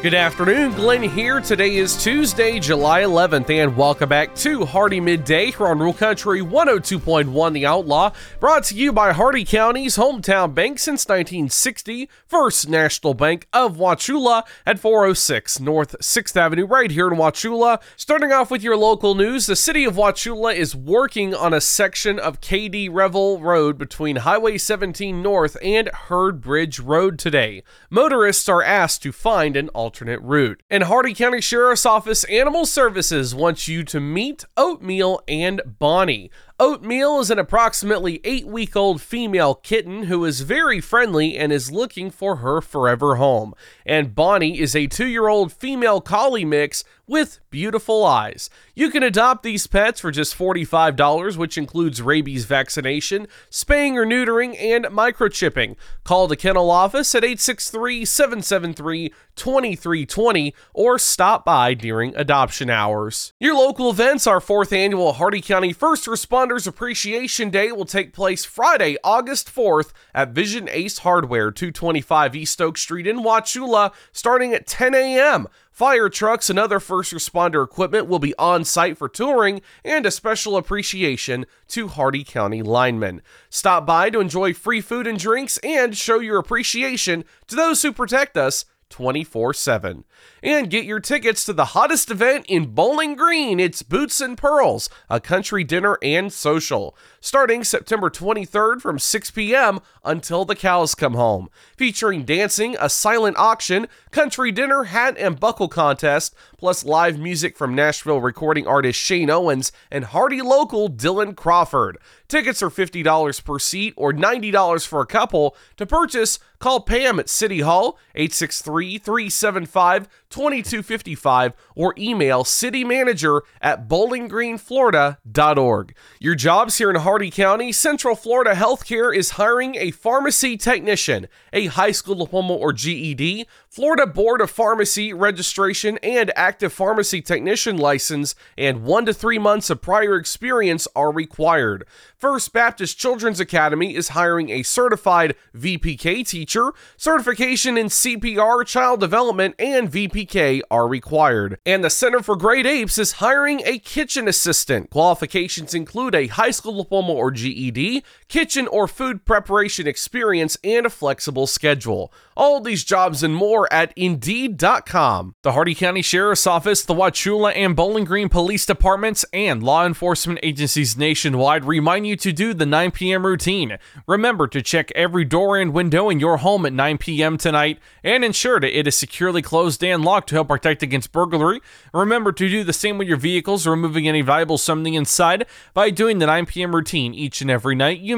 Good afternoon, Glenn here. Today is Tuesday, July 11th, and welcome back to Hardee Midday here on Rural Country 102.1 The Outlaw, brought to you by Hardee County's hometown bank since 1960, First National Bank of Wauchula at 406 North 6th Avenue, right here in Wauchula. Starting off with your local news, the city of Wauchula is working on a section of KD Revel Road between Highway 17 North and Hurd Bridge Road today. Motorists are asked to find an alternate alternate route. And Hardee County Sheriff's Office Animal Services wants you to meet Oatmeal and Bonnie. Oatmeal is an approximately eight week old female kitten who is very friendly and is looking for her forever home. And Bonnie is a two year old female collie mix with beautiful eyes. You can adopt these pets for just $45, which includes rabies vaccination, spaying or neutering, and microchipping. Call the kennel office at 863 773 2320 or stop by during adoption hours. Your local events, our fourth annual Hardee County First Responders Appreciation Day will take place Friday, August 4th at Vision Ace Hardware, 225 East Oak Street in Wauchula, starting at 10 a.m. Fire trucks and other first responder equipment will be on site for touring and a special appreciation to Hardee County linemen. Stop by to enjoy free food and drinks and show your appreciation to those who protect us 24 7. And get your tickets to the hottest event in Bowling Green. It's Boots and Pearls, a country dinner and social, starting September 23rd from 6 p.m. until the cows come home. Featuring dancing, a silent auction, country dinner, hat and buckle contest, plus live music from Nashville recording artist Shane Owens and Hardee local Dylan Crawford. Tickets are $50 per seat or $90 for a couple. To purchase, call Pam at City Hall 863 375 2255 or email citymanager at bowlinggreenflorida.org. Your jobs here in Hardee County, Central Florida Healthcare is hiring a pharmacy technician, a high school diploma or GED, Florida Board of Pharmacy registration and active pharmacy technician license, and one to three months of prior experience are required. First Baptist Children's Academy is hiring a certified VPK teacher. Certification in CPR, child development, and VPK are required. And the Center for Great Apes is hiring a kitchen assistant. Qualifications include a high school diploma or GED, kitchen or food preparation experience, and a flexible schedule. All these jobs and more at Indeed.com. The Hardee County Sheriff's Office, the Wauchula and Bowling Green Police Departments, and law enforcement agencies nationwide remind you to do the 9 p.m. routine. Remember to check every door and window in your home at 9 p.m. tonight and ensure that it is securely closed and locked to help protect against burglary. Remember to do the same with your vehicles, removing any valuable something inside by doing the 9 p.m. routine each and every night. You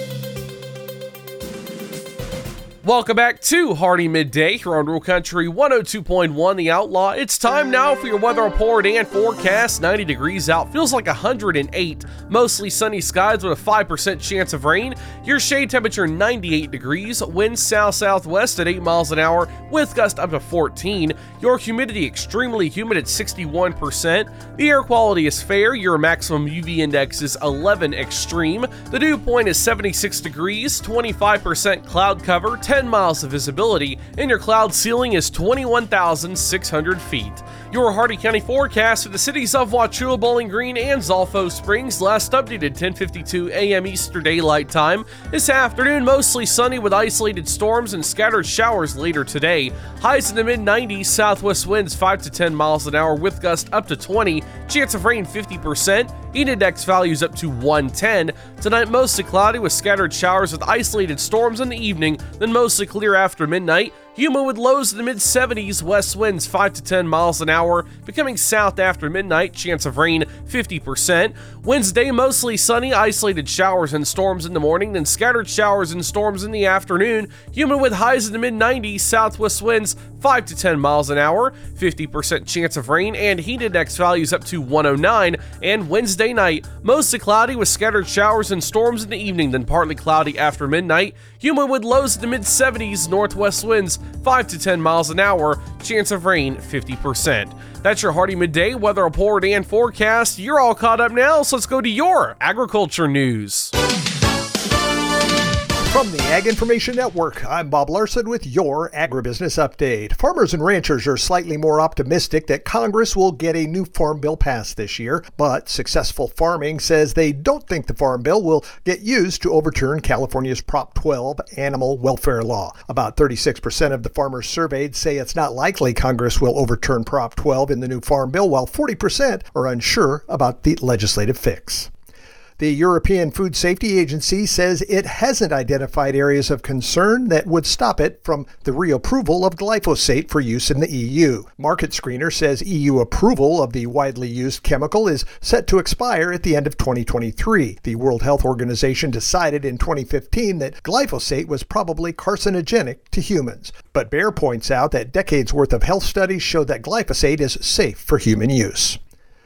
Welcome back to Hardee Midday here on Rural Country 102.1 The Outlaw. It's time now for your weather report and forecast. 90 degrees out, feels like 108. Mostly sunny skies with a 5% chance of rain. Your shade temperature 98 degrees. Wind south southwest at 8 miles an hour with gust up to 14. Your humidity extremely humid at 61%. The air quality is fair. Your maximum UV index is 11 extreme. The dew point is 76 degrees, 25% cloud cover. 10 miles of visibility, and your cloud ceiling is 21,600 feet. Your Hardee County forecast for the cities of Wauchula, Bowling Green, and Zolfo Springs, last updated 10:52 a.m. Eastern Daylight Time. This afternoon, mostly sunny with isolated storms and scattered showers later today. Highs in the mid 90s, southwest winds 5 to 10 miles an hour with gusts up to 20. Chance of rain 50%. Heat index values up to 110. Tonight, mostly cloudy with scattered showers with isolated storms in the evening, then mostly clear after midnight. Humid with lows in the mid 70s, west winds 5 to 10 miles an hour, becoming south after midnight, chance of rain 50%. Wednesday, mostly sunny, isolated showers and storms in the morning, then scattered showers and storms in the afternoon. Humid with highs in the mid 90s, southwest winds 5 to 10 miles an hour, 50% chance of rain, and heat index values up to 109. And Wednesday night, mostly cloudy with scattered showers and storms in the evening, then partly cloudy after midnight. Humid with lows in the mid 70s, northwest winds 5 to 10 miles an hour, chance of rain 50%. That's your Hardee Midday weather report and forecast. You're all caught up now, so let's go to your agriculture news. From the Ag Information Network, I'm Bob Larson with your Agribusiness Update. Farmers and ranchers are slightly more optimistic that Congress will get a new farm bill passed this year, but Successful Farming says they don't think the farm bill will get used to overturn California's Prop 12 animal welfare law. About 36% of the farmers surveyed say it's not likely Congress will overturn Prop 12 in the new farm bill, while 40% are unsure about the legislative fix. The European Food Safety Agency says it hasn't identified areas of concern that would stop it from the reapproval of glyphosate for use in the EU. Market Screener says EU approval of the widely used chemical is set to expire at the end of 2023. The World Health Organization decided in 2015 that glyphosate was probably carcinogenic to humans. But Bayer points out that decades worth of health studies show that glyphosate is safe for human use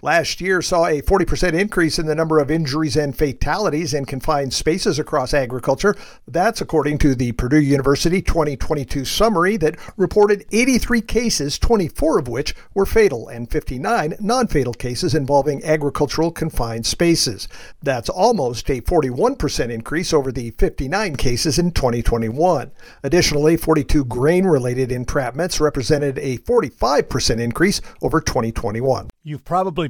last year saw a 40% increase in the number of injuries and fatalities in confined spaces across agriculture. That's according to the Purdue University 2022 summary that reported 83 cases, 24 of which were fatal, and 59 non fatal cases involving agricultural confined spaces. That's almost a 41% increase over the 59 cases in 2021. Additionally, 42 grain related entrapments represented a 45% increase over 2021. You've probably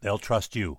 they'll trust you.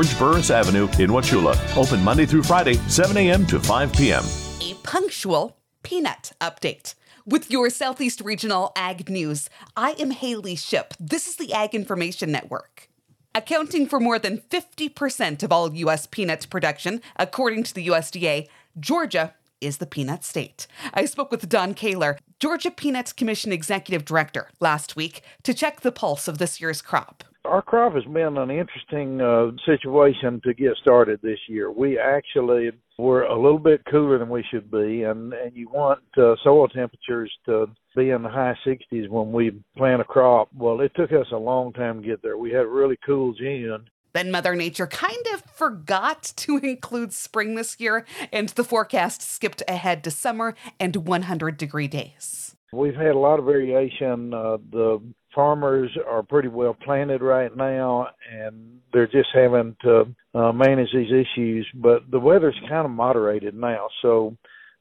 George Burris Avenue in Wauchula. Open Monday through Friday, 7 a.m. to 5 p.m. A punctual peanut update. With your Southeast Regional Ag News, I am Haley Ship. This is the Ag Information Network. Accounting for more than 50% of all U.S. peanut production, according to the USDA, Georgia is the peanut state. I spoke with Don Koehler, Georgia Peanuts Commission Executive Director, last week to check the pulse of this year's crop. Our crop has been an interesting uh, situation to get started this year. We actually were a little bit cooler than we should be, and, and you want uh, soil temperatures to be in the high 60s when we plant a crop. Well, it took us a long time to get there. We had a really cool June. Then Mother Nature kind of forgot to include spring this year, and the forecast skipped ahead to summer and 100 degree days. We've had a lot of variation. Uh, the farmers are pretty well planted right now, and they're just having to uh, manage these issues. But the weather's kind of moderated now, so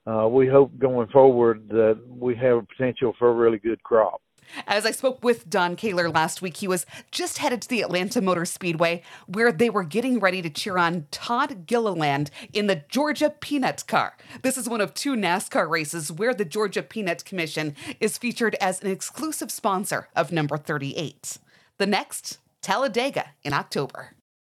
uh, we hope going forward that we have a potential for a really good crop. As I spoke with Don Koehler last week, he was just headed to the Atlanta Motor Speedway where they were getting ready to cheer on Todd Gilliland in the Georgia Peanut Car. This is one of two NASCAR races where the Georgia Peanut Commission is featured as an exclusive sponsor of number 38. The next, Talladega in October.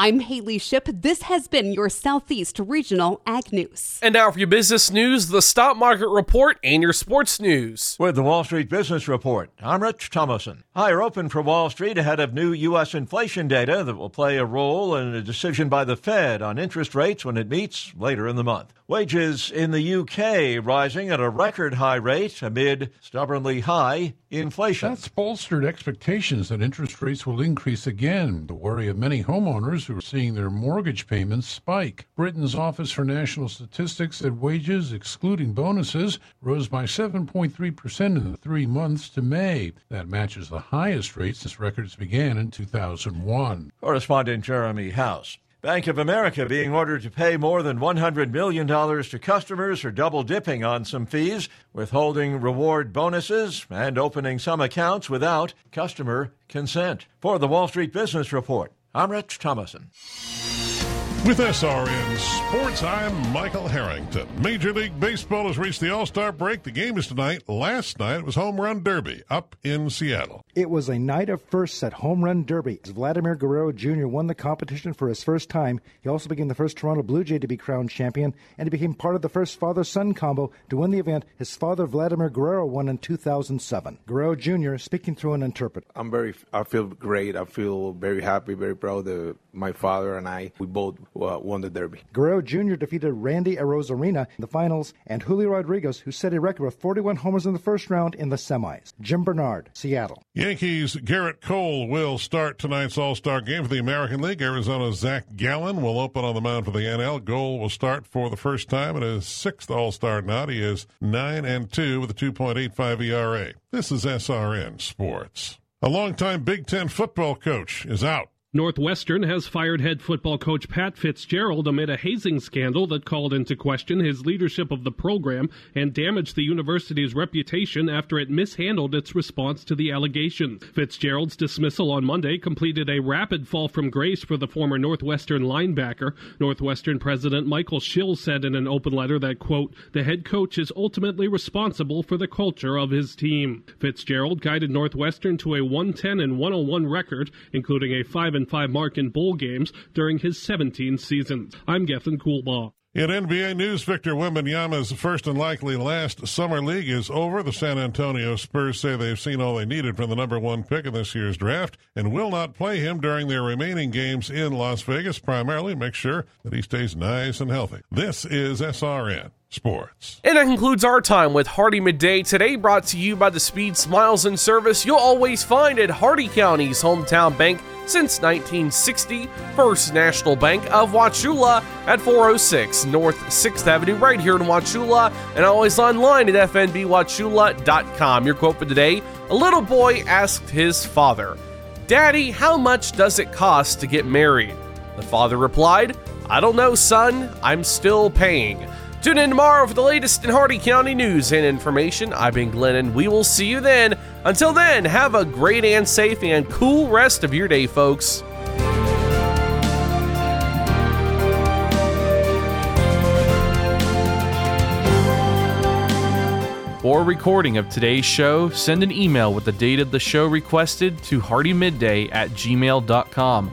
I'm Haley Ship. This has been your Southeast Regional Ag News. And now for your business news, the stock market report, and your sports news. With the Wall Street Business Report, I'm Rich Thomason. Higher open for Wall Street ahead of new U.S. inflation data that will play a role in a decision by the Fed on interest rates when it meets later in the month. Wages in the UK rising at a record high rate amid stubbornly high inflation. That's bolstered expectations that interest rates will increase again, the worry of many homeowners who are seeing their mortgage payments spike. Britain's Office for National Statistics said wages, excluding bonuses, rose by 7.3% in the three months to May. That matches the highest rate since records began in 2001. Correspondent Jeremy House. Bank of America being ordered to pay more than $100 million to customers for double dipping on some fees, withholding reward bonuses, and opening some accounts without customer consent. For the Wall Street Business Report, I'm Rich Thomason. With SRN Sports, I'm Michael Harrington. Major League Baseball has reached the All Star break. The game is tonight. Last night it was Home Run Derby up in Seattle. It was a night of firsts at Home Run Derby. Vladimir Guerrero Jr. won the competition for his first time. He also became the first Toronto Blue Jay to be crowned champion, and he became part of the first father son combo to win the event his father Vladimir Guerrero won in 2007. Guerrero Jr. speaking through an interpreter. I'm very, I feel great. I feel very happy, very proud that my father and I, we both uh, won the Derby. Guerrero Jr. defeated Randy Arozarena in the finals, and Julio Rodriguez, who set a record of 41 homers in the first round in the semis. Jim Bernard, Seattle. Yankees Gerrit Cole will start tonight's All Star game for the American League. Arizona's Zach Gallen will open on the mound for the NL. Cole will start for the first time in his sixth All Star nod. He is 9 and 2 with a 2.85 ERA. This is SRN Sports. A longtime Big Ten football coach is out Northwestern has fired head football coach Pat Fitzgerald amid a hazing scandal that called into question his leadership of the program and damaged the university's reputation after it mishandled its response to the allegation. Fitzgerald's dismissal on Monday completed a rapid fall from grace for the former Northwestern linebacker. Northwestern president Michael Schill said in an open letter that, quote, the head coach is ultimately responsible for the culture of his team. Fitzgerald guided Northwestern to a 110 and 101 record, including a 5 and 5 mark in bowl games during his 17 seasons. I'm Gethin Coolbaugh. In NBA news, Victor Wembanyama's first and likely last summer league is over. The San Antonio Spurs say they've seen all they needed from the number one pick in this year's draft and will not play him during their remaining games in Las Vegas, primarily make sure that he stays nice and healthy. This is SRN sports. And that concludes our time with Hardee Midday today, brought to you by the speed, smiles, and service you'll always find at Hardee County's hometown bank since 1960, First National Bank of Wauchula at 406 North 6th Avenue, right here in Wauchula, and always online at fnbwauchula.com. Your quote for today A little boy asked his father, Daddy, how much does it cost to get married? The father replied, I don't know, son. I'm still paying. Tune in tomorrow for the latest in Hardee County news and information. I've been Glenn, and we will see you then. Until then, have a great and safe and cool rest of your day, folks. For recording of today's show, send an email with the date of the show requested to hardeemidday at gmail.com.